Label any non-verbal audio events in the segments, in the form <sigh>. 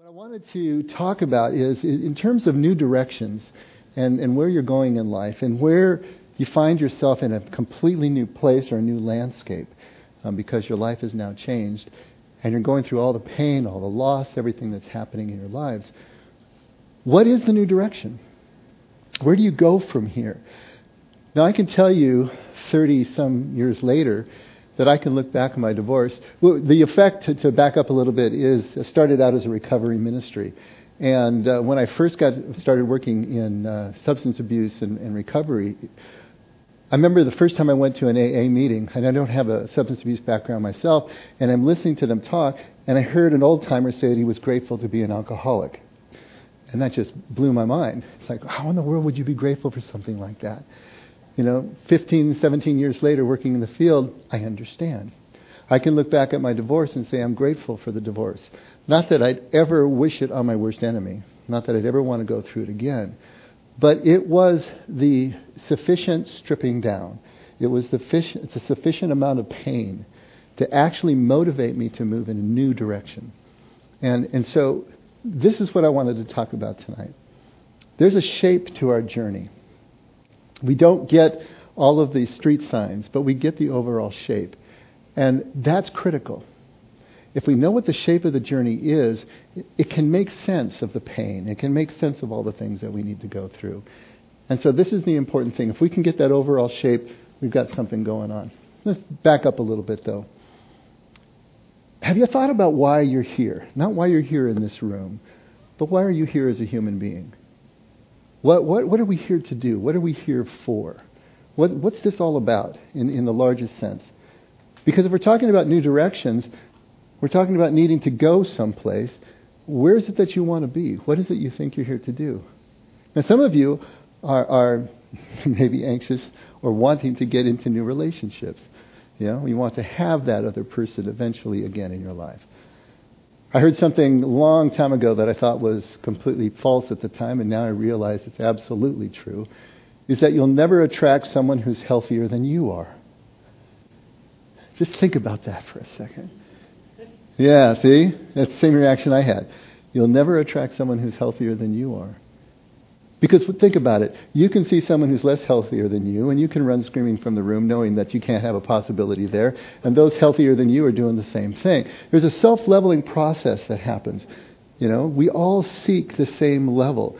What I wanted to talk about is in terms of new directions and, and where you're going in life and where you find yourself in a completely new place or a new landscape um, because your life has now changed and you're going through all the pain, all the loss, everything that's happening in your lives. What is the new direction? Where do you go from here? Now, I can tell you 30 some years later that I can look back on my divorce. The effect, to, back up a little bit, is started out as a recovery ministry. And uh, when I first got started working in uh, substance abuse and, and, recovery, I remember the first time I went to an AA meeting, and I don't have a substance abuse background myself, and I'm listening to them talk, and I heard an old timer say that he was grateful to be an alcoholic. And that just blew my mind. It's like, how in the world would you be grateful for something like that? You know, 15, 17 years later working in the field, I understand. I can look back at my divorce and say I'm grateful for the divorce. Not that I'd ever wish it on my worst enemy. Not that I'd ever want to go through it again. But it was the sufficient stripping down. It was the, fish, a sufficient amount of pain to actually motivate me to move in a new direction. And, and so this is what I wanted to talk about tonight. There's a shape to our journey. We don't get all of the street signs, but we get the overall shape. And that's critical. If we know what the shape of the journey is, it can make sense of the pain. It can make sense of all the things that we need to go through. And so this is the important thing. If we can get that overall shape, we've got something going on. Let's back up a little bit though. Have you thought about why you're here? Not why you're here in this room, but why are you here as a human being? What, what, what are we here to do? What are we here for? What, what's this all about in, in the largest sense? Because if we're talking about new directions, we're talking about needing to go someplace. Where is it that you want to be? What is it you think you're here to do? Now, some of you are, are <laughs> maybe anxious or wanting to get into new relationships. You know, you want to have that other person eventually again in your life. I heard something a long time ago that I thought was completely false at the time, and now I realize it's absolutely true, is that you'll never attract someone who's healthier than you are. Just think about that for a second. Yeah, see? That's the same reaction I had. You'll never attract someone who's healthier than you are. Because think about it. You can see someone who's less healthier than you, and you can run screaming from the room knowing that you can't have a possibility there. And those healthier than you are doing the same thing. There's a self leveling process that happens. You know, we all seek the same level.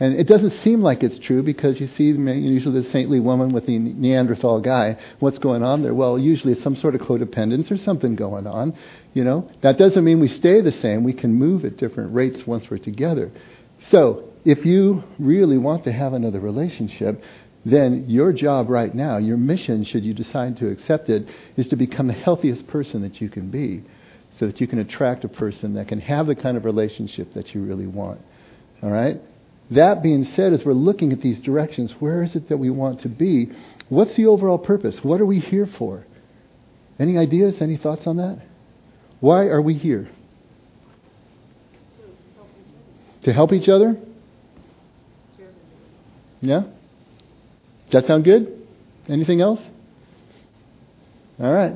And it doesn't seem like it's true because you see usually the saintly woman with the Neanderthal guy. What's going on there? Well, usually it's some sort of codependence or something going on. You know, that doesn't mean we stay the same. We can move at different rates once we're together. So if you really want to have another relationship, then your job right now, your mission, should you decide to accept it, is to become the healthiest person that you can be so that you can attract a person that can have the kind of relationship that you really want. All right? That being said, as we're looking at these directions, where is it that we want to be? What's the overall purpose? What are we here for? Any ideas? Any thoughts on that? Why are we here? To help each other? Yeah? Does that sound good? Anything else? All right.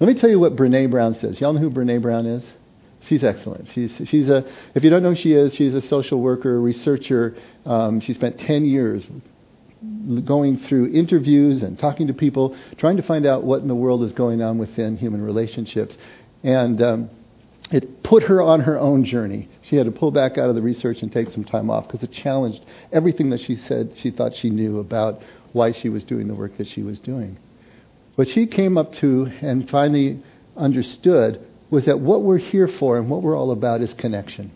Let me tell you what Brene Brown says. Y'all know who Brene Brown is? She's excellent. She's, she's a, if you don't know who she is, she's a social worker, researcher. Um, she spent 10 years going through interviews and talking to people, trying to find out what in the world is going on within human relationships. And um, it put her on her own journey. She had to pull back out of the research and take some time off because it challenged everything that she said she thought she knew about why she was doing the work that she was doing. What she came up to and finally understood was that what we're here for and what we're all about is connection.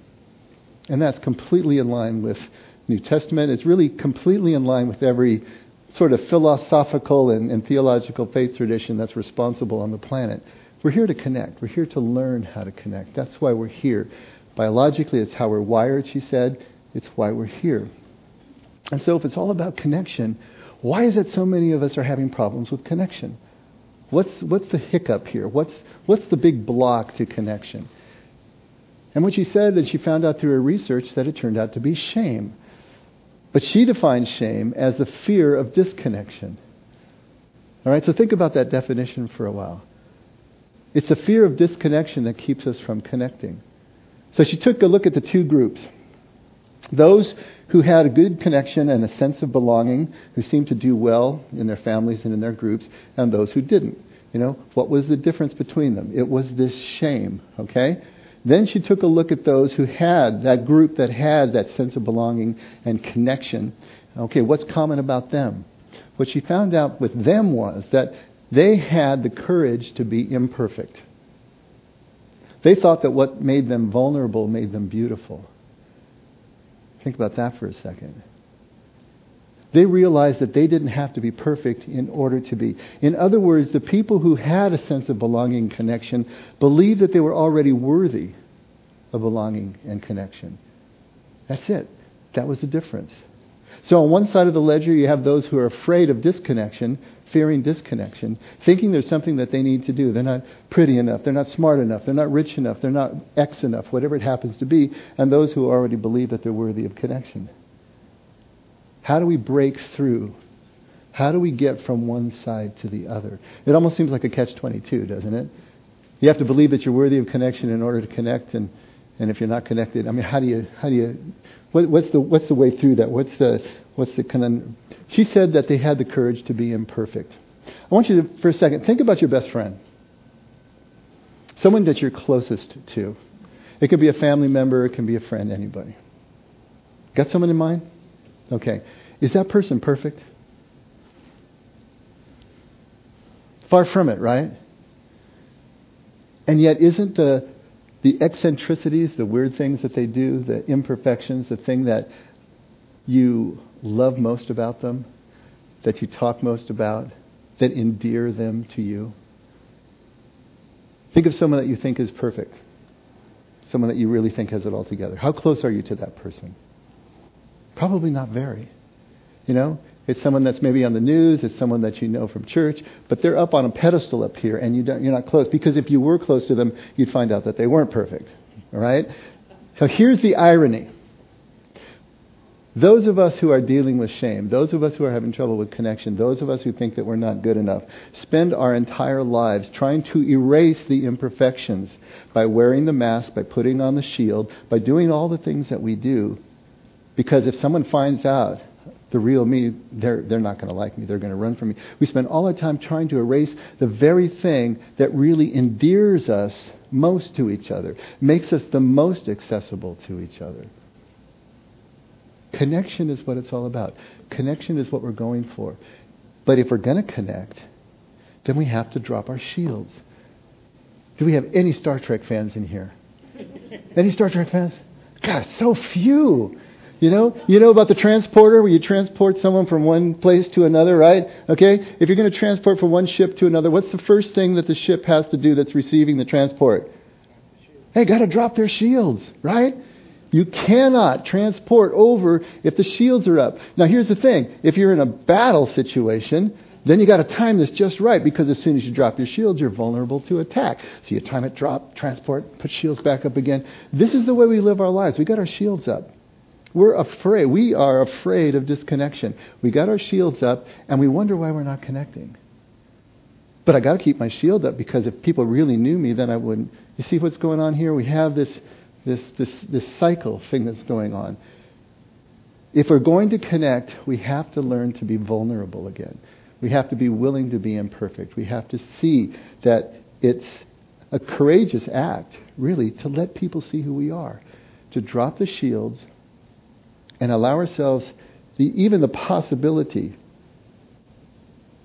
And that's completely in line with New Testament. It's really completely in line with every sort of philosophical and, and theological faith tradition that's responsible on the planet. We're here to connect. We're here to learn how to connect. That's why we're here. Biologically, it's how we're wired, she said. It's why we're here. And so, if it's all about connection, why is it so many of us are having problems with connection? What's, what's the hiccup here? What's, what's the big block to connection? And what she said, and she found out through her research, that it turned out to be shame. But she defines shame as the fear of disconnection. All right, so think about that definition for a while. It's the fear of disconnection that keeps us from connecting. So she took a look at the two groups. Those who had a good connection and a sense of belonging, who seemed to do well in their families and in their groups, and those who didn't. You know, what was the difference between them? It was this shame, okay? Then she took a look at those who had, that group that had that sense of belonging and connection. Okay, what's common about them? What she found out with them was that they had the courage to be imperfect. They thought that what made them vulnerable made them beautiful. Think about that for a second. They realized that they didn't have to be perfect in order to be. In other words, the people who had a sense of belonging and connection believed that they were already worthy of belonging and connection. That's it. That was the difference. So on one side of the ledger, you have those who are afraid of disconnection, fearing disconnection, thinking there's something that they need to do. They're not pretty enough. They're not smart enough. They're not rich enough. They're not X enough, whatever it happens to be. And those who already believe that they're worthy of connection. How do we break through? How do we get from one side to the other? It almost seems like a catch 22, doesn't it? You have to believe that you're worthy of connection in order to connect, and, and if you're not connected, I mean, how do you, how do you, what, what's, the, what's the way through that? What's the, what's the conundrum? She said that they had the courage to be imperfect. I want you to, for a second, think about your best friend. Someone that you're closest to. It could be a family member, it can be a friend, anybody. Got someone in mind? Okay. Is that person perfect? Far from it, right? And yet, isn't the, the eccentricities, the weird things that they do, the imperfections, the thing that you love most about them, that you talk most about, that endear them to you? Think of someone that you think is perfect, someone that you really think has it all together. How close are you to that person? Probably not very. You know, it's someone that's maybe on the news, it's someone that you know from church, but they're up on a pedestal up here and you you're not close. Because if you were close to them, you'd find out that they weren't perfect. All right? So here's the irony. Those of us who are dealing with shame, those of us who are having trouble with connection, those of us who think that we're not good enough, spend our entire lives trying to erase the imperfections by wearing the mask, by putting on the shield, by doing all the things that we do. Because if someone finds out the real me, they're, they're not going to like me. They're going to run from me. We spend all our time trying to erase the very thing that really endears us most to each other, makes us the most accessible to each other. Connection is what it's all about. Connection is what we're going for. But if we're going to connect, then we have to drop our shields. Do we have any Star Trek fans in here? any Star Trek fans? God, so few. You know, you know about the transporter where you transport someone from one place to another, right? Okay? If you're going to transport from one ship to another, what's the first thing that the ship has to do that's receiving the transport? Hey, got to drop their shields, right? You cannot transport over if the shields are up. Now, here's the thing if you're in a battle situation, then you got to time this just right because as soon as you drop your shields, you're vulnerable to attack. So you time it, drop, transport, put shields back up again. This is the way we live our lives. We got our shields up. We're afraid. We are afraid of disconnection. We got our shields up and we wonder why we're not connecting. But I got to keep my shield up because if people really knew me, then I wouldn't. You see what's going on here? We have this this, this, this cycle thing that's going on. If we're going to connect, we have to learn to be vulnerable again. We have to be willing to be imperfect. We have to see that it's a courageous act, really, to let people see who we are, to drop the shields and allow ourselves the, even the possibility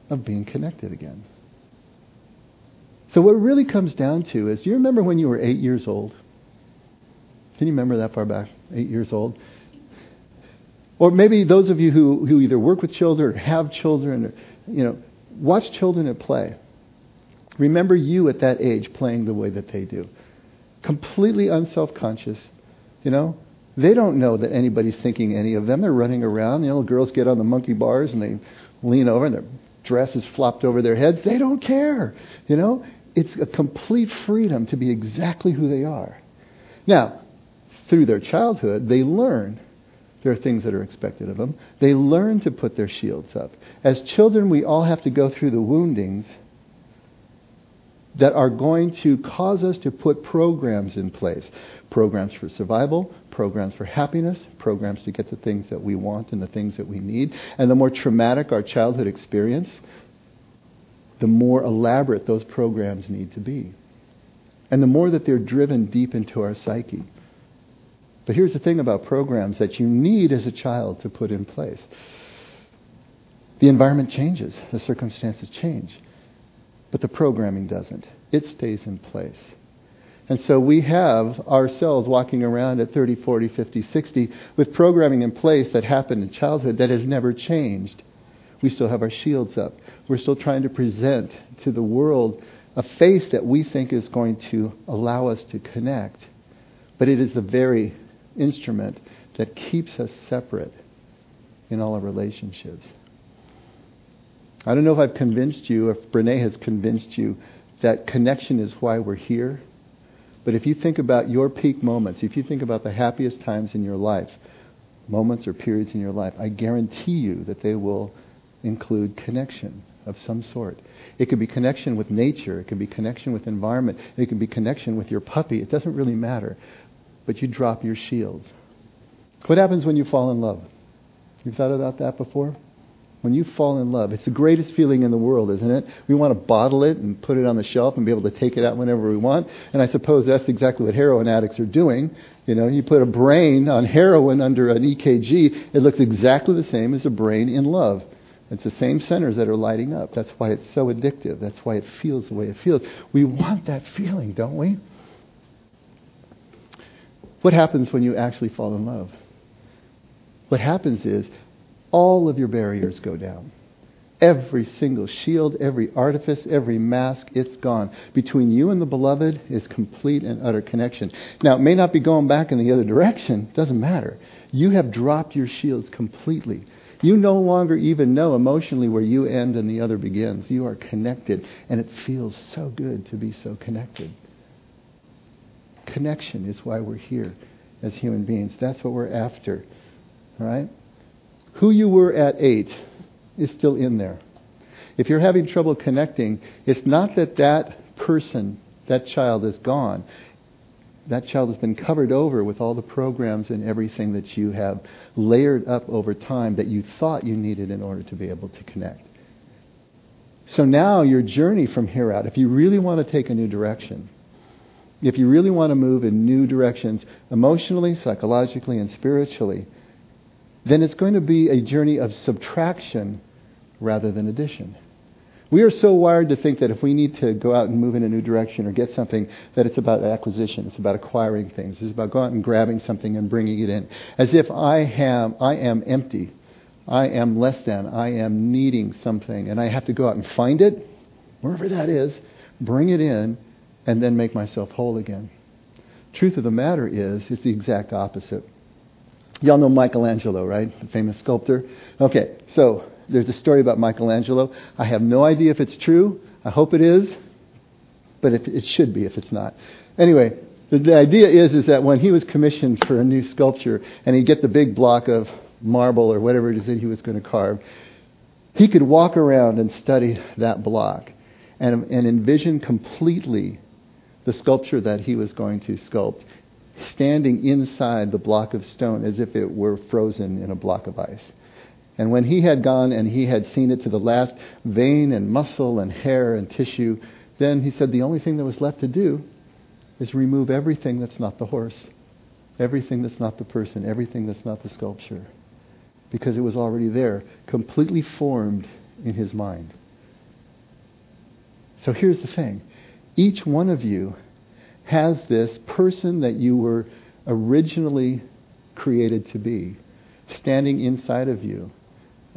of being connected again. So, what it really comes down to is do you remember when you were eight years old? Can you remember that far back? Eight years old? Or maybe those of you who, who either work with children or have children, or, you know, watch children at play. Remember you at that age playing the way that they do. Completely unself conscious. You know? They don't know that anybody's thinking any of them. They're running around. You know, girls get on the monkey bars and they lean over and their dress is flopped over their heads. They don't care. You know? It's a complete freedom to be exactly who they are. Now, through their childhood, they learn there are things that are expected of them. They learn to put their shields up. As children, we all have to go through the woundings that are going to cause us to put programs in place. Programs for survival, programs for happiness, programs to get the things that we want and the things that we need. And the more traumatic our childhood experience, the more elaborate those programs need to be. And the more that they're driven deep into our psyche. But here's the thing about programs that you need as a child to put in place. The environment changes, the circumstances change, but the programming doesn't. It stays in place. And so we have ourselves walking around at 30, 40, 50, 60 with programming in place that happened in childhood that has never changed. We still have our shields up. We're still trying to present to the world a face that we think is going to allow us to connect. But it is the very instrument that keeps us separate in all our relationships. I don't know if I've convinced you, if Brene has convinced you, that connection is why we're here. But if you think about your peak moments, if you think about the happiest times in your life, moments or periods in your life, I guarantee you that they will include connection of some sort. It could be connection with nature, it could be connection with environment, it could be connection with your puppy. It doesn't really matter. But you drop your shields. What happens when you fall in love? You've thought about that before? When you fall in love. It's the greatest feeling in the world, isn't it? We want to bottle it and put it on the shelf and be able to take it out whenever we want. And I suppose that's exactly what heroin addicts are doing. You know, you put a brain on heroin under an EKG, it looks exactly the same as a brain in love. It's the same centers that are lighting up. That's why it's so addictive. That's why it feels the way it feels. We want that feeling, don't we? What happens when you actually fall in love? What happens is all of your barriers go down. Every single shield, every artifice, every mask, it's gone. Between you and the beloved is complete and utter connection. Now, it may not be going back in the other direction. Doesn't matter. You have dropped your shields completely. You no longer even know emotionally where you end and the other begins. You are connected, and it feels so good to be so connected. Connection is why we're here as human beings. That's what we're after. All right? Who you were at eight is still in there. If you're having trouble connecting, it's not that that person, that child is gone. That child has been covered over with all the programs and everything that you have layered up over time that you thought you needed in order to be able to connect. So now your journey from here out, if you really want to take a new direction, if you really want to move in new directions emotionally, psychologically, and spiritually, then it's going to be a journey of subtraction rather than addition. We are so wired to think that if we need to go out and move in a new direction or get something, that it's about acquisition. It's about acquiring things. It's about going out and grabbing something and bringing it in. As if I am, I am empty. I am less than. I am needing something. And I have to go out and find it, wherever that is, bring it in, and then make myself whole again. Truth of the matter is, it's the exact opposite. Y'all know Michelangelo, right? The famous sculptor. Okay, so there's a story about Michelangelo. I have no idea if it's true. I hope it is, but it, it should be if it's not. Anyway, the, the idea is is that when he was commissioned for a new sculpture, and he'd get the big block of marble or whatever it is that he was going to carve, he could walk around and study that block and, and envision completely the sculpture that he was going to sculpt standing inside the block of stone as if it were frozen in a block of ice. And when he had gone and he had seen it to the last vein and muscle and hair and tissue, then he said the only thing that was left to do is remove everything that's not the horse, everything that's not the person, everything that's not the sculpture. Because it was already there, completely formed in his mind. So here's the thing each one of you has this person that you were originally created to be standing inside of you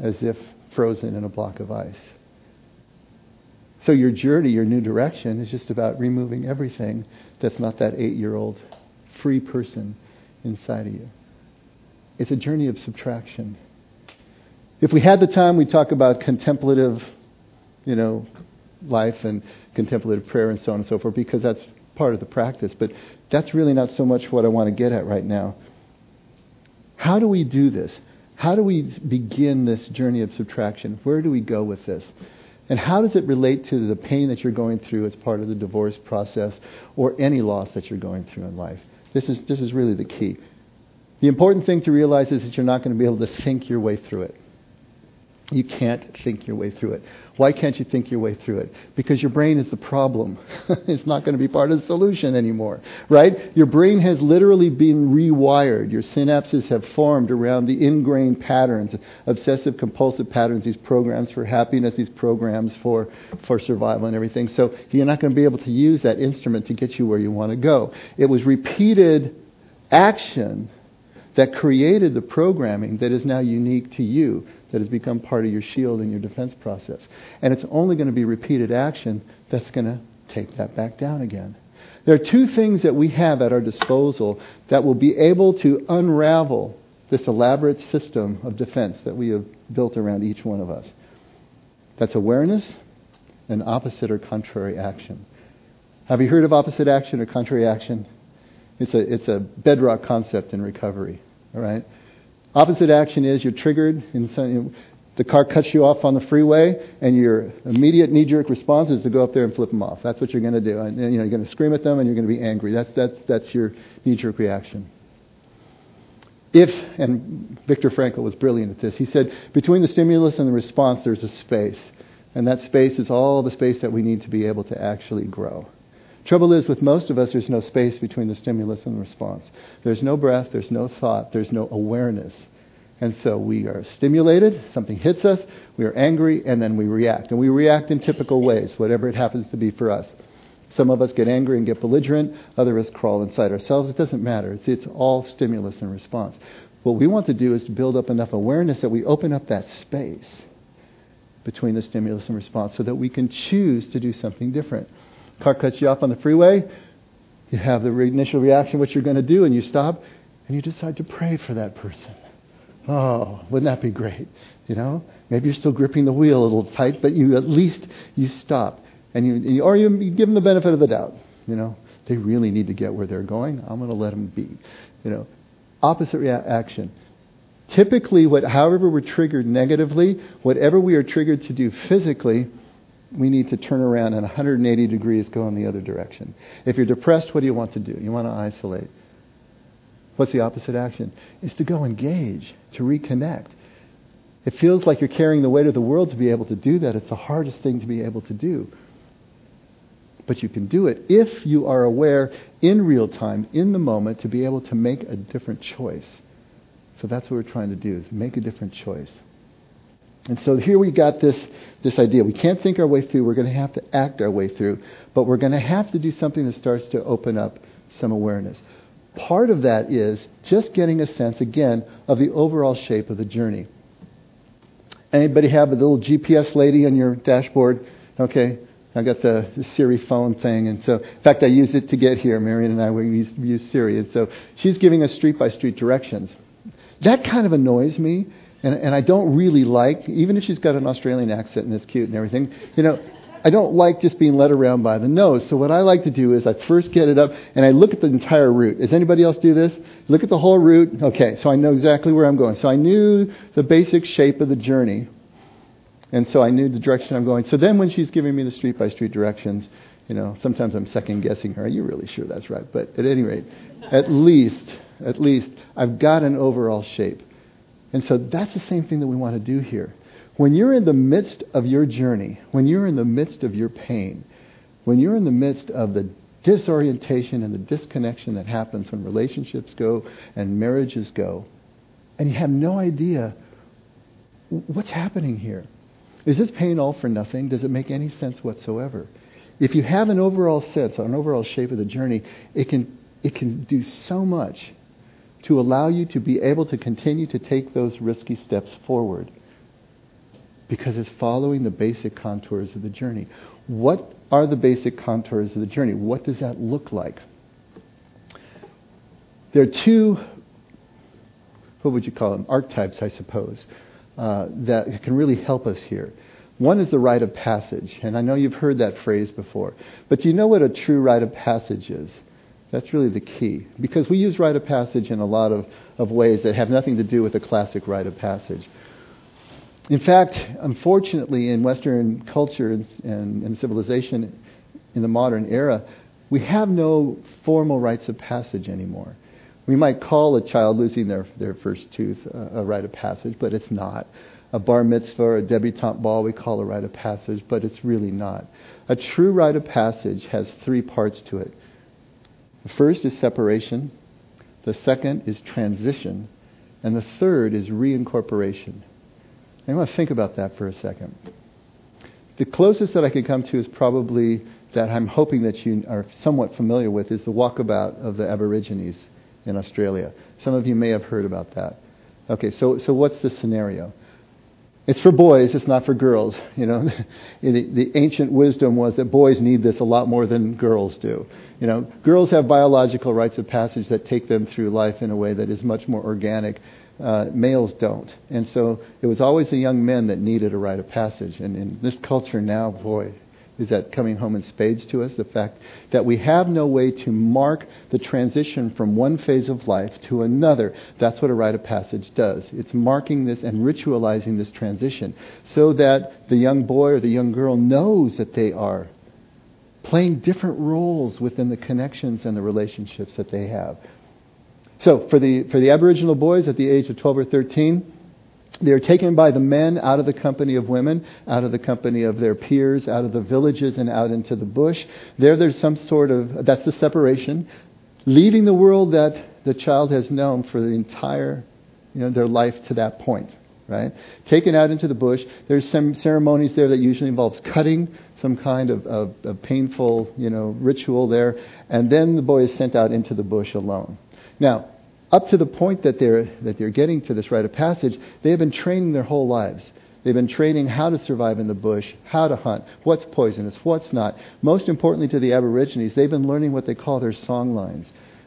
as if frozen in a block of ice. So your journey, your new direction, is just about removing everything that's not that eight year old free person inside of you. It's a journey of subtraction. If we had the time, we'd talk about contemplative, you know, life and contemplative prayer and so on and so forth, because that's part of the practice, but that's really not so much what I want to get at right now. How do we do this? How do we begin this journey of subtraction? Where do we go with this? And how does it relate to the pain that you're going through as part of the divorce process or any loss that you're going through in life? This is, this is really the key. The important thing to realize is that you're not going to be able to think your way through it. You can't think your way through it. Why can't you think your way through it? Because your brain is the problem. <laughs> it's not going to be part of the solution anymore, right? Your brain has literally been rewired. Your synapses have formed around the ingrained patterns, obsessive compulsive patterns, these programs for happiness, these programs for, for survival and everything. So you're not going to be able to use that instrument to get you where you want to go. It was repeated action that created the programming that is now unique to you that has become part of your shield and your defense process. And it's only going to be repeated action that's going to take that back down again. There are two things that we have at our disposal that will be able to unravel this elaborate system of defense that we have built around each one of us. That's awareness and opposite or contrary action. Have you heard of opposite action or contrary action? It's a, it's a bedrock concept in recovery. All right? Opposite action is you're triggered, the car cuts you off on the freeway, and your immediate knee-jerk response is to go up there and flip them off. That's what you're going to do. And, you know, you're going to scream at them, and you're going to be angry. That's, that's, that's your knee-jerk reaction. If, and Viktor Frankl was brilliant at this, he said, between the stimulus and the response, there's a space. And that space is all the space that we need to be able to actually grow. Trouble is, with most of us, there's no space between the stimulus and the response. There's no breath, there's no thought, there's no awareness. And so we are stimulated, something hits us, we are angry, and then we react. And we react in typical ways, whatever it happens to be for us. Some of us get angry and get belligerent, others of us crawl inside ourselves. It doesn't matter. It's, it's all stimulus and response. What we want to do is to build up enough awareness that we open up that space between the stimulus and response so that we can choose to do something different. Car cuts you off on the freeway. You have the initial reaction, what you're going to do, and you stop, and you decide to pray for that person. Oh, wouldn't that be great? You know, maybe you're still gripping the wheel a little tight, but you at least you stop, and you or you, you give them the benefit of the doubt. You know, they really need to get where they're going. I'm going to let them be. You know, opposite reaction. Typically, what, however we're triggered negatively, whatever we are triggered to do physically, we need to turn around and 180 degrees go in the other direction. If you're depressed, what do you want to do? You want to isolate. What's the opposite action? Is to go engage, to reconnect. It feels like you're carrying the weight of the world to be able to do that. It's the hardest thing to be able to do. But you can do it if you are aware in real time, in the moment, to be able to make a different choice. So that's what we're trying to do, is make a different choice. And so here we got this, this idea. We can't think our way through. We're going to have to act our way through. But we're going to have to do something that starts to open up some awareness. Part of that is just getting a sense, again, of the overall shape of the journey. Anybody have a little GPS lady on your dashboard? Okay. I got the, the, Siri phone thing, and so in fact I used it to get here. Marion and I we used, use Siri, and so she's giving us street by street directions. That kind of annoys me and, and I don't really like, even if she's got an Australian accent and it's cute and everything, you know, I don't like just being led around by the nose. So what I like to do is I first get it up and I look at the entire route. Does anybody else do this? Look at the whole route. Okay, so I know exactly where I'm going. So I knew the basic shape of the journey. And so I knew the direction I'm going. So then when she's giving me the street by street directions, you know, sometimes I'm second guessing her. Are you really sure that's right? But at any rate, at least, at least I've got an overall shape. And so that's the same thing that we want to do here. When you're in the midst of your journey, when you're in the midst of your pain, when you're in the midst of the disorientation and the disconnection that happens when relationships go and marriages go, and you have no idea what's happening here. Is this pain all for nothing? Does it make any sense whatsoever? If you have an overall sense, an overall shape of the journey, it can, it can do so much to allow you to be able to continue to take those risky steps forward because it's following the basic contours of the journey. What are the basic contours of the journey? What does that look like? There are two, what would you call them, archetypes, I suppose, uh, that can really help us here. One is the rite of passage, and I know you've heard that phrase before. But do you know what a true rite of passage is? That's really the key. Because we use rite of passage in a lot of, of ways that have nothing to do with the classic rite of passage. In fact, unfortunately, in Western culture and, and, civilization in the modern era, we have no formal rites of passage anymore. We might call a child losing their, their first tooth a, a rite of passage, but it's not. A bar mitzvah or a debutante ball we call a rite of passage, but it's really not. A true rite of passage has three parts to it. The first is separation, the second is transition, and the third is reincorporation. I want to think about that for a second. The closest that I could come to is probably that I'm hoping that you are somewhat familiar with is the walkabout of the Aborigines in Australia. Some of you may have heard about that. Okay, so, so what's the scenario? It's for boys, it's not for girls. You know, <laughs> the, the ancient wisdom was that boys need this a lot more than girls do. You know, girls have biological rites of passage that take them through life in a way that is much more organic. Uh, males don't. And so it was always the young men that needed a rite of passage. And in this culture now, boy, is that coming home in spades to us? The fact that we have no way to mark the transition from one phase of life to another. That's what a rite of passage does. It's marking this and ritualizing this transition so that the young boy or the young girl knows that they are playing different roles within the connections and the relationships that they have. So for the, for the Aboriginal boys at the age of 12 or 13, they are taken by the men out of the company of women, out of the company of their peers, out of the villages and out into the bush. There, there's some sort of, that's the separation. Leaving the world that the child has known for the entire, you know, their life to that point, right? Taken out into the bush. There's some ceremonies there that usually involves cutting, some kind of, of, of painful, you know, ritual there. And then the boy is sent out into the bush alone. Now, up to the point that they're, that they're getting to this rite of passage, they have been training their whole lives. They've been training how to survive in the bush, how to hunt, what's poisonous, what's not. Most importantly to the Aborigines, they've been learning what they call their song lines,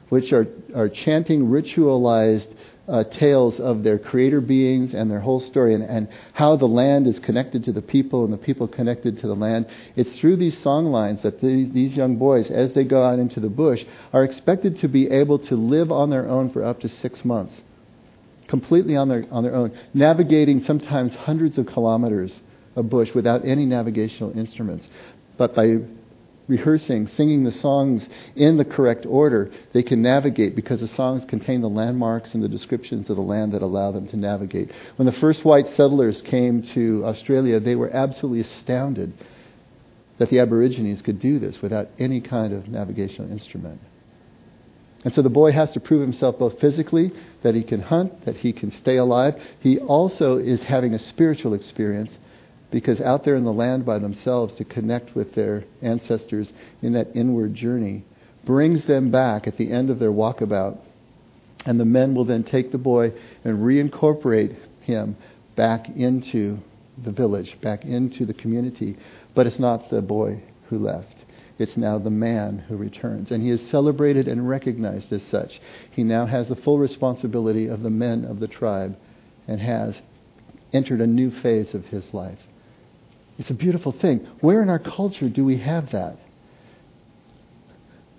which are, are chanting ritualized uh, tales of their creator beings and their whole story and, and how the land is connected to the people and the people connected to the land. It's through these song lines that the, these young boys, as they go out into the bush, are expected to be able to live on their own for up to six months. Completely on their, on their own. Navigating sometimes hundreds of kilometers of bush without any navigational instruments. But by rehearsing, singing the songs in the correct order, they can navigate because the songs contain the landmarks and the descriptions of the land that allow them to navigate. When the first white settlers came to Australia, they were absolutely astounded that the Aborigines could do this without any kind of navigational instrument. And so the boy has to prove himself both physically, that he can hunt, that he can stay alive. He also is having a spiritual experience because out there in the land by themselves to connect with their ancestors in that inward journey brings them back at the end of their walkabout. And the men will then take the boy and reincorporate him back into the village, back into the community. But it's not the boy who left. It's now the man who returns. And he is celebrated and recognized as such. He now has the full responsibility of the men of the tribe and has entered a new phase of his life. It's a beautiful thing. Where in our culture do we have that?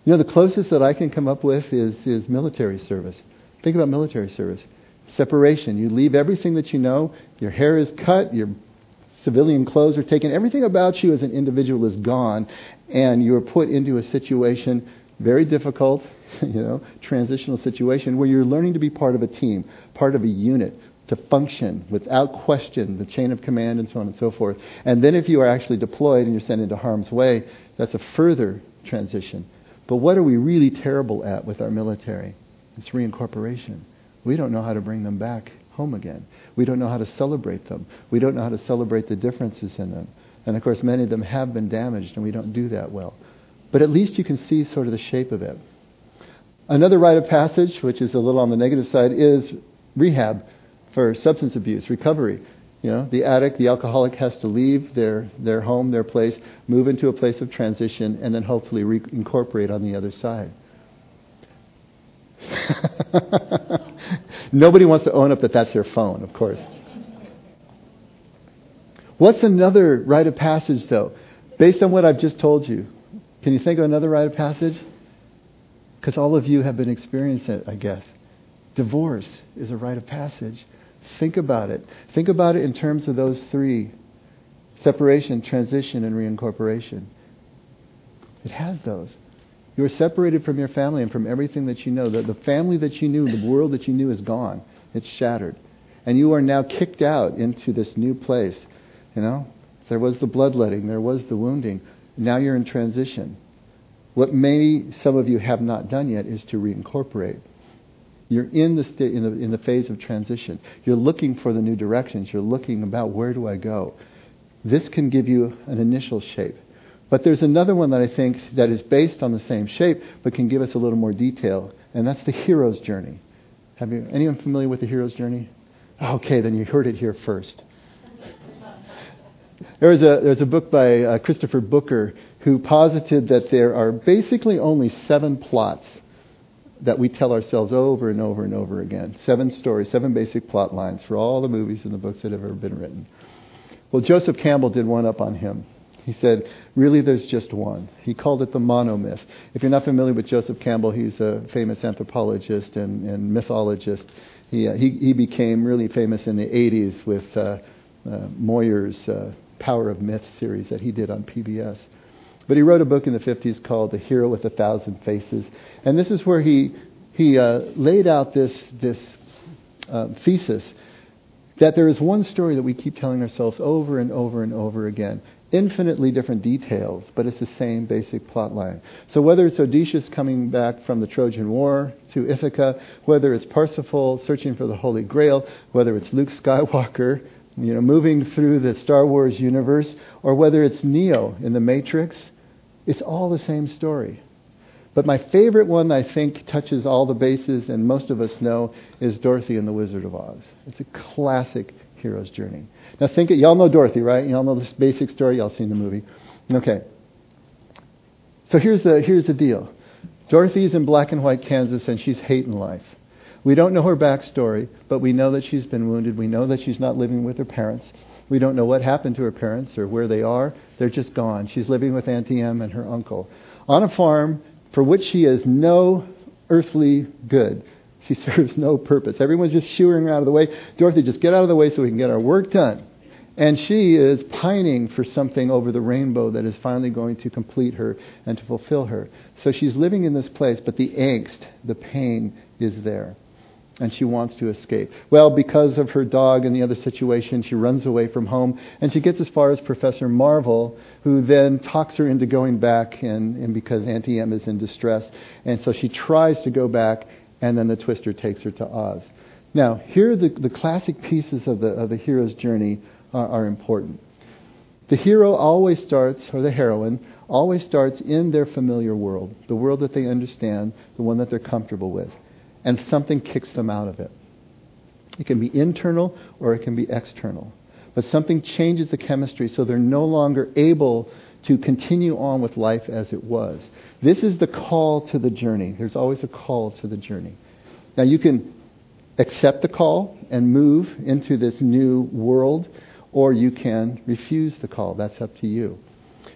You know, the closest that I can come up with is, is military service. Think about military service. Separation. You leave everything that you know. Your hair is cut. Your civilian clothes are taken. Everything about you as an individual is gone. And you're put into a situation, very difficult, <laughs> you know, transitional situation, where you're learning to be part of a team, part of a unit, to function without question, the chain of command and so on and so forth. And then if you are actually deployed and you're sent into harm's way, that's a further transition. But what are we really terrible at with our military? It's reincorporation. We don't know how to bring them back home again. We don't know how to celebrate them. We don't know how to celebrate the differences in them. And of course, many of them have been damaged, and we don't do that well. But at least you can see sort of the shape of it. Another rite of passage, which is a little on the negative side, is rehab for substance abuse, recovery. You know, the addict, the alcoholic has to leave their, their home, their place, move into a place of transition, and then hopefully reincorporate on the other side. <laughs> Nobody wants to own up that that's their phone, of course. What's another rite of passage, though? Based on what I've just told you, can you think of another rite of passage? Because all of you have been experiencing it, I guess. Divorce is a rite of passage Think about it. Think about it in terms of those three separation, transition, and reincorporation. It has those. You are separated from your family and from everything that you know. The, the family that you knew, the world that you knew is gone. It's shattered. And you are now kicked out into this new place. You know? There was the bloodletting, there was the wounding. Now you're in transition. What maybe some of you have not done yet is to reincorporate. You're in the, sta- in, the, in the phase of transition. You're looking for the new directions. You're looking about where do I go. This can give you an initial shape. But there's another one that I think that is based on the same shape, but can give us a little more detail, and that's the hero's journey. Have you anyone familiar with the hero's journey? Okay, then you heard it here first. There's a, there's a book by uh, Christopher Booker who posited that there are basically only seven plots that we tell ourselves over and over and over again. Seven stories, seven basic plot lines for all the movies and the books that have ever been written. Well, Joseph Campbell did one up on him. He said, really, there's just one. He called it the monomyth. If you're not familiar with Joseph Campbell, he's a famous anthropologist and, and mythologist. He, uh, he, he, became really famous in the 80s with uh, uh, Moyers' uh, Power of Myth series that he did on PBS. But he wrote a book in the 50s called The Hero with a Thousand Faces. And this is where he, he uh, laid out this, this uh, thesis that there is one story that we keep telling ourselves over and over and over again. Infinitely different details, but it's the same basic plot line. So whether it's Odysseus coming back from the Trojan War to Ithaca, whether it's Parsifal searching for the Holy Grail, whether it's Luke Skywalker you know, moving through the Star Wars universe, or whether it's Neo in the Matrix, it's all the same story. But my favorite one, I think, touches all the bases, and most of us know, is Dorothy and the Wizard of Oz. It's a classic hero's journey. Now, think it, y'all know Dorothy, right? Y'all know this basic story. Y'all seen the movie. Okay. So here's the, here's the deal Dorothy's in black and white Kansas, and she's hating life. We don't know her backstory, but we know that she's been wounded. We know that she's not living with her parents. We don't know what happened to her parents or where they are. They're just gone. She's living with Auntie Em and her uncle on a farm for which she is no earthly good. She <laughs> serves no purpose. Everyone's just shooing her out of the way. Dorothy, just get out of the way so we can get our work done. And she is pining for something over the rainbow that is finally going to complete her and to fulfill her. So she's living in this place, but the angst, the pain is there and she wants to escape. Well, because of her dog and the other situation, she runs away from home, and she gets as far as Professor Marvel, who then talks her into going back, and, and because Auntie Em is in distress, and so she tries to go back, and then the twister takes her to Oz. Now, here the, the classic pieces of the, of the hero's journey are, are important. The hero always starts, or the heroine, always starts in their familiar world, the world that they understand, the one that they're comfortable with and something kicks them out of it. It can be internal or it can be external. But something changes the chemistry so they're no longer able to continue on with life as it was. This is the call to the journey. There's always a call to the journey. Now you can accept the call and move into this new world, or you can refuse the call. That's up to you.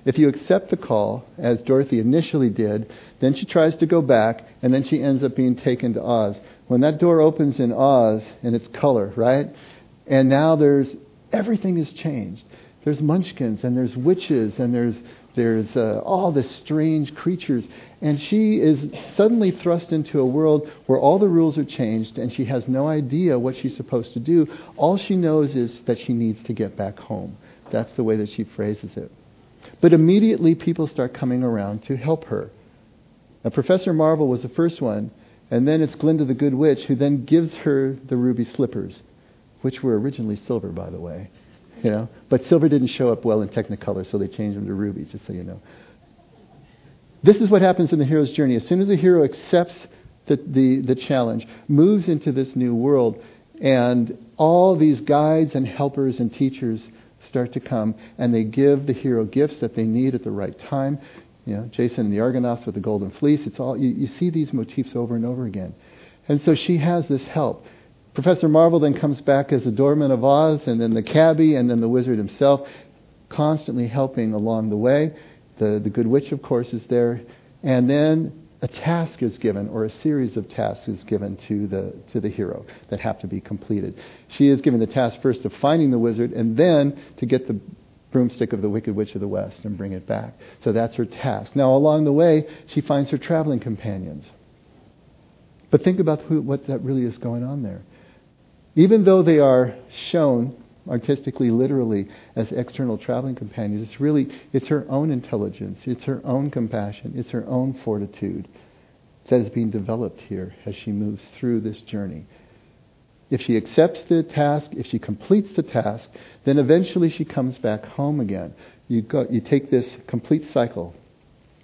If you accept the call, as Dorothy initially did, then she tries to go back, and then she ends up being taken to Oz. When that door opens in Oz, and it's color, right? And now there's everything has changed. There's munchkins, and there's witches, and there's there's uh, all this strange creatures, and she is suddenly thrust into a world where all the rules are changed, and she has no idea what she's supposed to do. All she knows is that she needs to get back home. That's the way that she phrases it. But immediately people start coming around to help her. Now, Professor Marvel was the first one, and then it's Glinda the Good Witch who then gives her the ruby slippers, which were originally silver, by the way. You know, but silver didn't show up well in Technicolor, so they changed them to rubies, just so you know. This is what happens in the hero's journey. As soon as the hero accepts the, the, the challenge, moves into this new world, and all these guides and helpers and teachers start to come, and they give the hero gifts that they need at the right time. You know, Jason and the Argonauts with the golden fleece. It's all you, you see these motifs over and over again, and so she has this help. Professor Marvel then comes back as the doorman of Oz, and then the cabbie, and then the wizard himself, constantly helping along the way. The the good witch, of course, is there, and then a task is given or a series of tasks is given to the to the hero that have to be completed. She is given the task first of finding the wizard and then to get the broomstick of the wicked witch of the west and bring it back. So that's her task. Now along the way, she finds her traveling companions. But think about who, what that really is going on there. Even though they are shown artistically, literally, as external traveling companions. It's really, it's her own intelligence, it's her own compassion, it's her own fortitude that is being developed here as she moves through this journey. If she accepts the task, if she completes the task, then eventually she comes back home again. You, go, you take this complete cycle,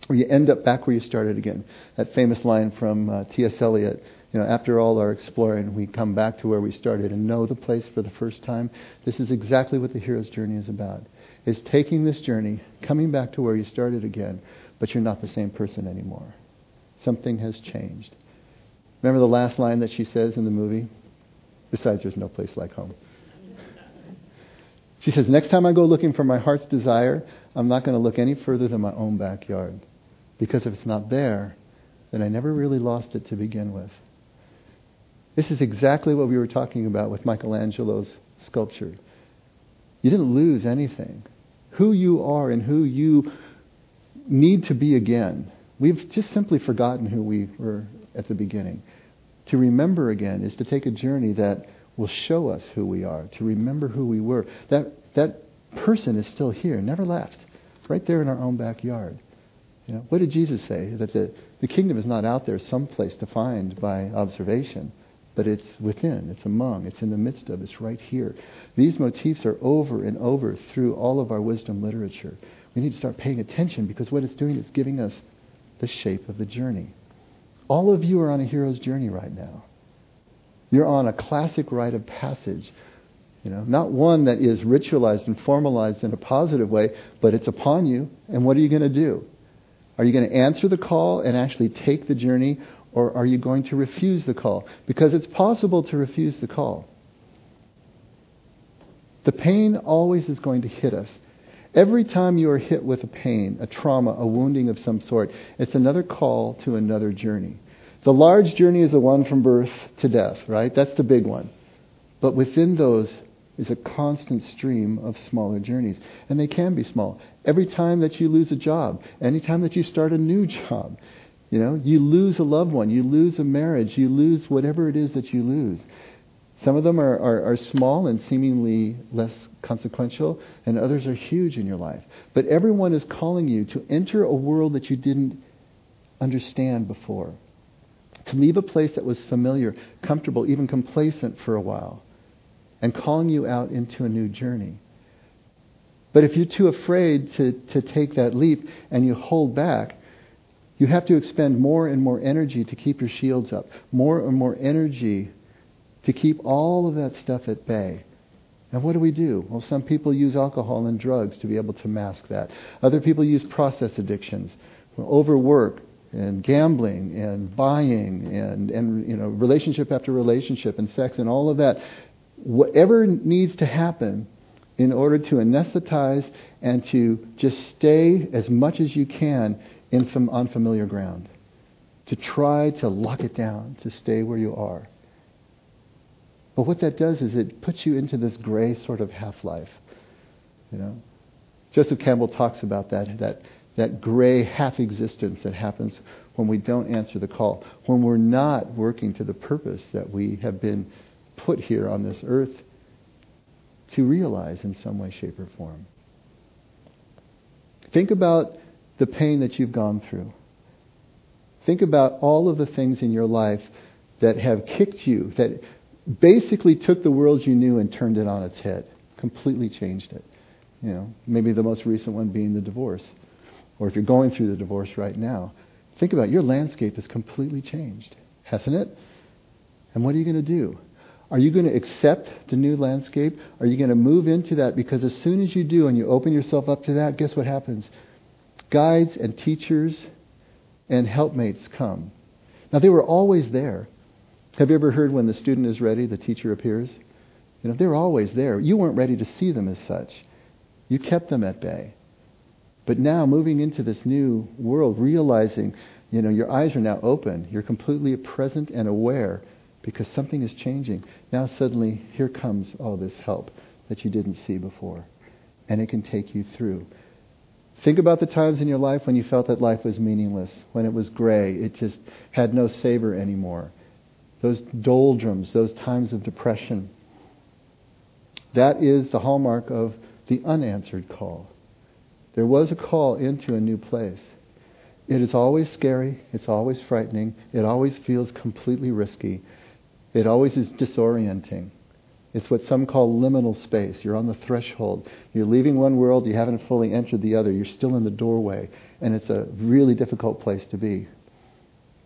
where you end up back where you started again. That famous line from uh, T.S. Eliot you know, after all our exploring, we come back to where we started and know the place for the first time. This is exactly what the hero's journey is about. Is taking this journey, coming back to where you started again, but you're not the same person anymore. Something has changed. Remember the last line that she says in the movie? Besides, there's no place like home. She says, Next time I go looking for my heart's desire, I'm not going to look any further than my own backyard. Because if it's not there, then I never really lost it to begin with. This is exactly what we were talking about with Michelangelo's sculpture. You didn't lose anything. Who you are and who you need to be again. We've just simply forgotten who we were at the beginning. To remember again is to take a journey that will show us who we are, to remember who we were. That, that person is still here, never left, right there in our own backyard. You know, what did Jesus say? That the, the kingdom is not out there someplace to find by observation but it's within, it's among, it's in the midst of, it's right here. These motifs are over and over through all of our wisdom literature. We need to start paying attention because what it's doing is giving us the shape of the journey. All of you are on a hero's journey right now. You're on a classic rite of passage. You know, not one that is ritualized and formalized in a positive way, but it's upon you. And what are you going to do? Are you going to answer the call and actually take the journey, or are you going to refuse the call? Because it's possible to refuse the call. The pain always is going to hit us. Every time you are hit with a pain, a trauma, a wounding of some sort, it's another call to another journey. The large journey is the one from birth to death, right? That's the big one. But within those is a constant stream of smaller journeys. And they can be small. Every time that you lose a job, any time that you start a new <laughs> job, you know, you lose a loved one, you lose a marriage, you lose whatever it is that you lose. Some of them are, are, are, small and seemingly less consequential, and others are huge in your life. But everyone is calling you to enter a world that you didn't understand before, to leave a place that was familiar, comfortable, even complacent for a while, and calling you out into a new journey. But if you're too afraid to, to take that leap and you hold back, you have to expend more and more energy to keep your shields up, more and more energy to keep all of that stuff at bay. And what do we do? Well, some people use alcohol and drugs to be able to mask that. Other people use process addictions, overwork and gambling and buying and, and you know, relationship after relationship and sex and all of that. Whatever needs to happen in order to anesthetize and to just stay as much as you can in some unfamiliar ground, to try to lock it down, to stay where you are. But what that does is it puts you into this gray sort of half-life. You know, Joseph Campbell talks about that that that gray half existence that happens when we don't answer the call, when we're not working to the purpose that we have been put here on this earth to realize in some way, shape, or form. Think about the pain that you've gone through. Think about all of the things in your life that have kicked you, that basically took the world you knew and turned it on its head, completely changed it. You know, maybe the most recent one being the divorce. Or if you're going through the divorce right now, think about it. your landscape has completely changed, hasn't it? And what are you going to do? Are you going to accept the new landscape? Are you going to move into that? Because as soon as you do and you open yourself up to that, guess what happens? Guides and teachers and helpmates come. Now, they were always there. Have you ever heard when the student is ready, the teacher appears? You know, they're always there. You weren't ready to see them as such. You kept them at bay. But now, moving into this new world, realizing You know, your eyes are now open. You're completely present and aware because something is changing. Now suddenly, here comes all this help that you didn't see before. And it can take you through. Think about the times in your life when you felt that life was meaningless, when it was gray, it just had no savor anymore. Those doldrums, those times of depression. That is the hallmark of the unanswered call. There was a call into a new place. It is always scary. It's always frightening. It always feels completely risky. It always is disorienting. It's what some call liminal space. You're on the threshold. You're leaving one world, you haven't fully entered the other. You're still in the doorway. And it's a really difficult place to be.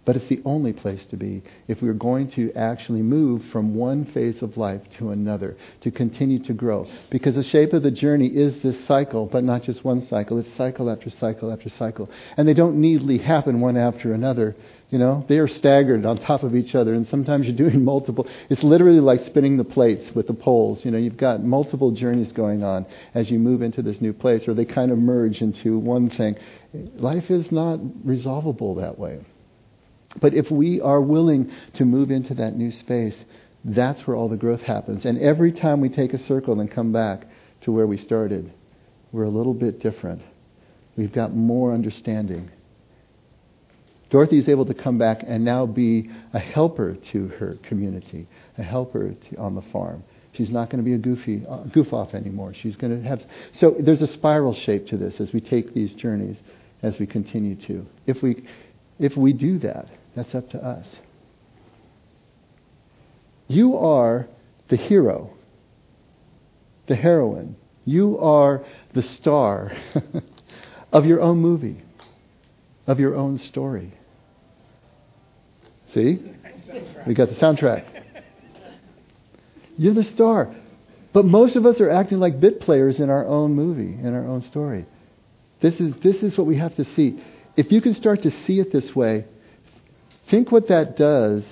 But it's the only place to be if we're going to actually move from one phase of life to another, to continue to grow. Because the shape of the journey is this cycle, but not just one cycle. It's cycle after cycle after cycle. And they don't neatly happen one after another. You know, they are staggered on top of each other, and sometimes you're doing <laughs> multiple. It's literally like spinning the plates with the poles. You know, you've got multiple journeys going on as you move into this new place, or they kind of merge into one thing. Life is not resolvable that way. But if we are willing to move into that new space, that's where all the growth happens. And every time we take a circle and come back to where we started, we're a little bit different. We've got more understanding. Dorothy is able to come back and now be a helper to her community, a helper to, on the farm. She's not going to be a goofy uh, goof off anymore. She's going to have so there's a spiral shape to this as we take these journeys, as we continue to. If we if we do that, that's up to us. You are the hero, the heroine. You are the star <laughs> of your own movie, of your own story. See? We got the soundtrack. You're the star. But most of us are acting like bit players in our own movie, in our own story. This is, this is what we have to see. If you can start to see it this way, think what that does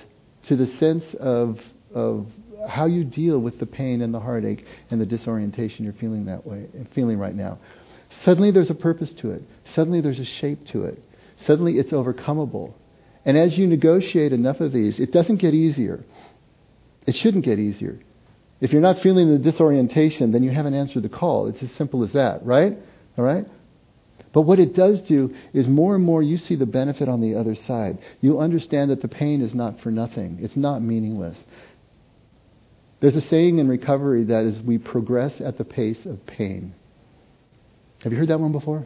to the sense of, of how you deal with the pain and the heartache and the disorientation you're feeling that way, feeling right now. Suddenly there's a purpose to it. Suddenly there's a shape to it. Suddenly it's overcomable. And as you negotiate enough of these, it doesn't get easier. It shouldn't get easier. If you're not feeling the disorientation, then you haven't answered the call. It's as simple as that, right? All right? But what it does do is more and more you see the benefit on the other side. You understand that the pain is not for nothing, it's not meaningless. There's a saying in recovery that is we progress at the pace of pain. Have you heard that one before?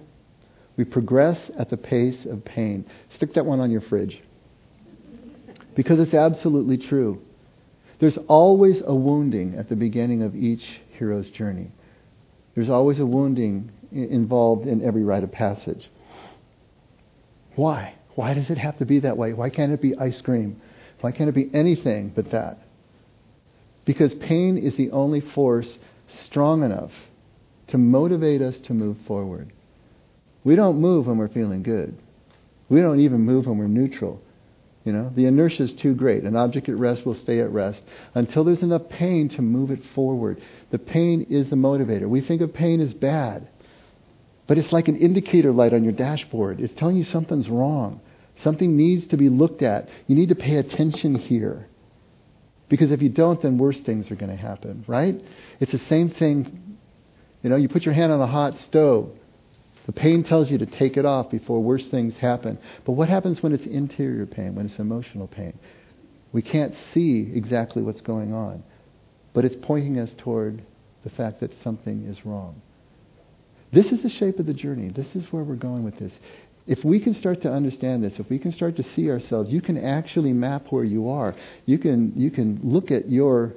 We progress at the pace of pain. Stick that one on your fridge. Because it's absolutely true. There's always a wounding at the beginning of each hero's journey. There's always a wounding involved in every rite of passage. Why? Why does it have to be that way? Why can't it be ice cream? Why can't it be anything but that? Because pain is the only force strong enough to motivate us to move forward. We don't move when we're feeling good. We don't even move when we're neutral. You know, the inertia is too great. An object at rest will stay at rest until there's enough pain to move it forward. The pain is the motivator. We think of pain as bad, but it's like an indicator light on your dashboard. It's telling you something's wrong. Something needs to be looked at. You need to pay attention here. Because if you don't, then worse things are going to happen, right? It's the same thing. You know, you put your hand on a hot stove. The pain tells you to take it off before worse things happen. But what happens when it's interior pain, when it's emotional pain? We can't see exactly what's going on, but it's pointing us toward the fact that something is wrong. This is the shape of the journey. This is where we're going with this. If we can start to understand this, if we can start to see ourselves, you can actually map where you are. You can, you can look at your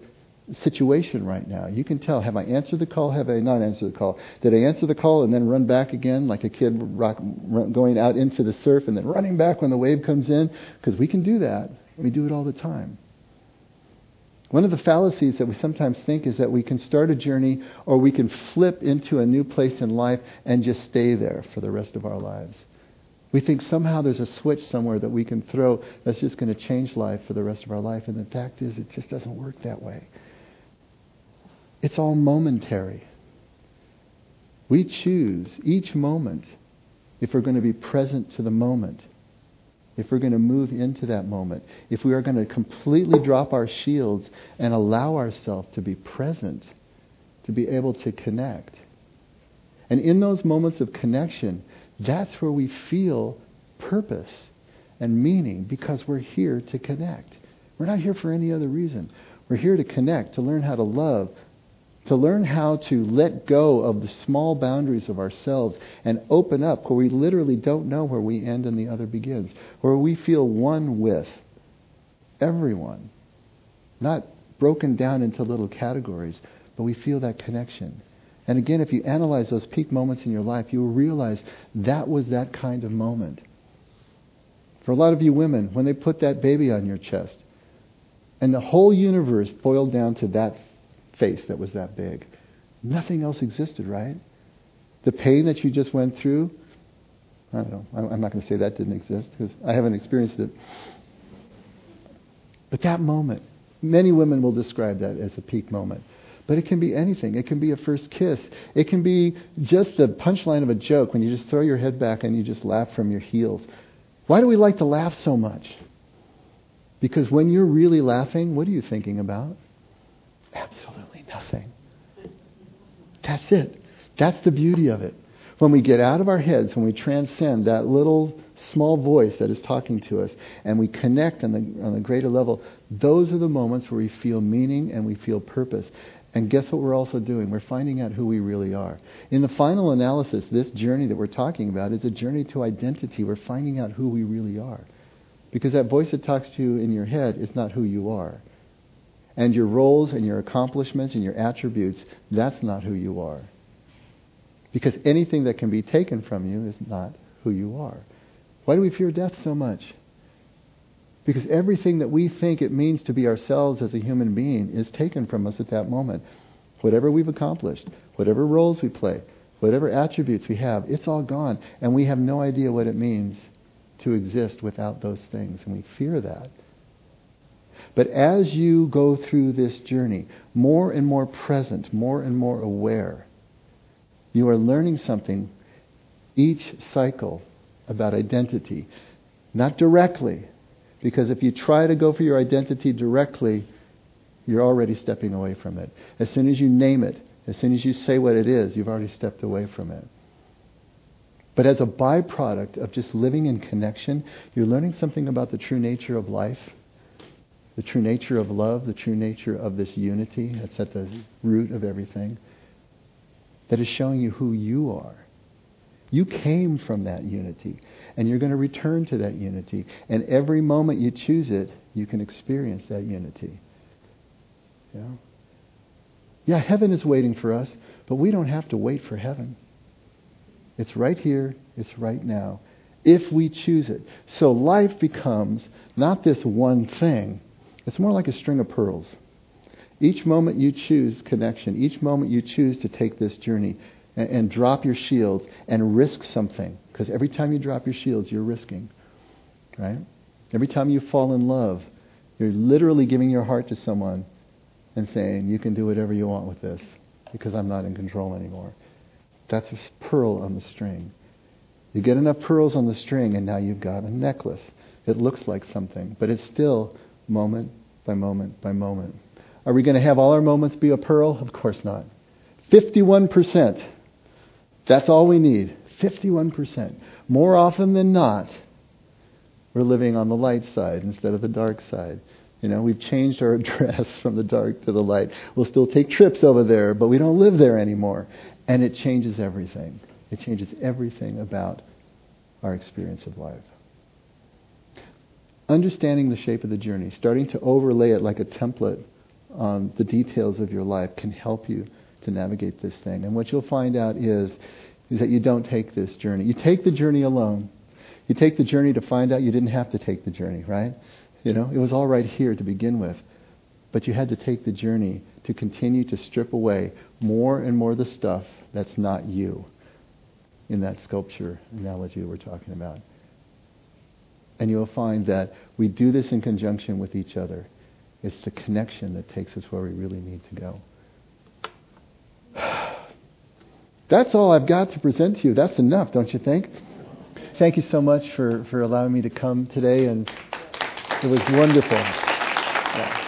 situation right now. You can tell, have I answered the call? Have I not answered the call? Did I answer the call and then run back again like a kid rock, run, going out into the surf and then running back when the wave comes in? Because we can do that. We do it all the time. One of the fallacies that we sometimes think is that we can start a journey or we can flip into a new place in life and just stay there for the rest of our lives. We think somehow there's a switch somewhere that we can throw that's just going to change life for the rest of our life. And the fact is, it just doesn't work that way. It's all momentary. We choose each moment if we're going to be present to the moment. if we're going to move into that moment, if we are going to completely drop our shields and allow ourselves to be present, to be able to connect. And in those moments of connection, that's where we feel purpose and meaning because we're here to connect. We're not here for any other reason. We're here to connect, to learn how to love, to learn how to let go of the small boundaries of ourselves and open up where we literally don't know where we end and the other begins, where we feel one with everyone, not broken down into little categories, but we feel that connection. And again, if you analyze those peak moments in your life, you will realize that was that kind of moment. For a lot of you women, when they put that baby on your chest, and the whole universe boiled down to that face that was that big. Nothing else existed, right? The pain that you just went through, I don't know. I'm not going to say that didn't exist because I haven't experienced it. But that moment, many women will describe that as a peak moment. But it can be anything. It can be a first kiss. It can be just the punchline of a joke when you just throw your head back and you just laugh from your heels. Why do we like to laugh so much? Because when you're really laughing, what are you thinking about? Absolutely nothing. That's it. That's the beauty of it. When we get out of our heads, when we transcend that little small voice that is talking to us, and we connect on the, on a greater level, those are the moments where we feel meaning and we feel purpose. And guess what we're also doing? We're finding out who we really are. In the final analysis, this journey that we're talking about is a journey to identity. We're finding out who we really are. Because that voice that talks to you in your head is not who you are. And your roles and your accomplishments and your attributes, that's not who you are. Because anything that can be taken from you is not who you are. Why do we fear death so much? Because everything that we think it means to be ourselves as a human being is taken from us at that moment. Whatever we've accomplished, whatever roles we play, whatever attributes we have, it's all gone. And we have no idea what it means to exist without those things. And we fear that. But as you go through this journey, more and more present, more and more aware, you are learning something each cycle about identity. Not directly, because if you try to go for your identity directly, you're already stepping away from it. As soon as you name it, as soon as you say what it is, you've already stepped away from it. But as a byproduct of just living in connection, you're learning something about the true nature of life, the true nature of love, the true nature of this unity that's at the root of everything, that is showing you who you are. You came from that unity, and you're going to return to that unity. And every moment you choose it, you can experience that unity. Yeah? Yeah, heaven is waiting for us, but we don't have to wait for heaven. It's right here, it's right now, if we choose it. So life becomes not this one thing, it's more like a string of pearls. Each moment you choose connection, each moment you choose to take this journey, and, and drop your shields and risk something. Because every time you drop your shields, you're risking. Right? Every time you fall in love, you're literally giving your heart to someone and saying, You can do whatever you want with this because I'm not in control anymore. That's a pearl on the string. You get enough pearls on the string, and now you've got a necklace. It looks like something, but it's still moment by moment by moment. Are we going to have all our moments be a pearl? Of course not. 51%. That's all we need. 51%. More often than not, we're living on the light side instead of the dark side. You know, we've changed our <laughs> address from the dark to the light. We'll still take trips over there, but we don't live there anymore. And it changes everything. It changes everything about our experience of life. Understanding the shape of the journey, starting to overlay it like a template on the details of your life can help you to navigate this thing. And what you'll find out is, is that you don't take this journey. You take the journey alone. You take the journey to find out you didn't have to take the journey, right? You know, it was all right here to begin with. But you had to take the journey to continue to strip away more and more the stuff that's not you in that sculpture analogy we're talking about. And you'll find that we do this in conjunction with each other. It's the connection that takes us where we really need to go. <sighs> That's all I've got to present to you. That's enough, don't you think? thank you so much for, for allowing me to come today, and it was wonderful. Yeah.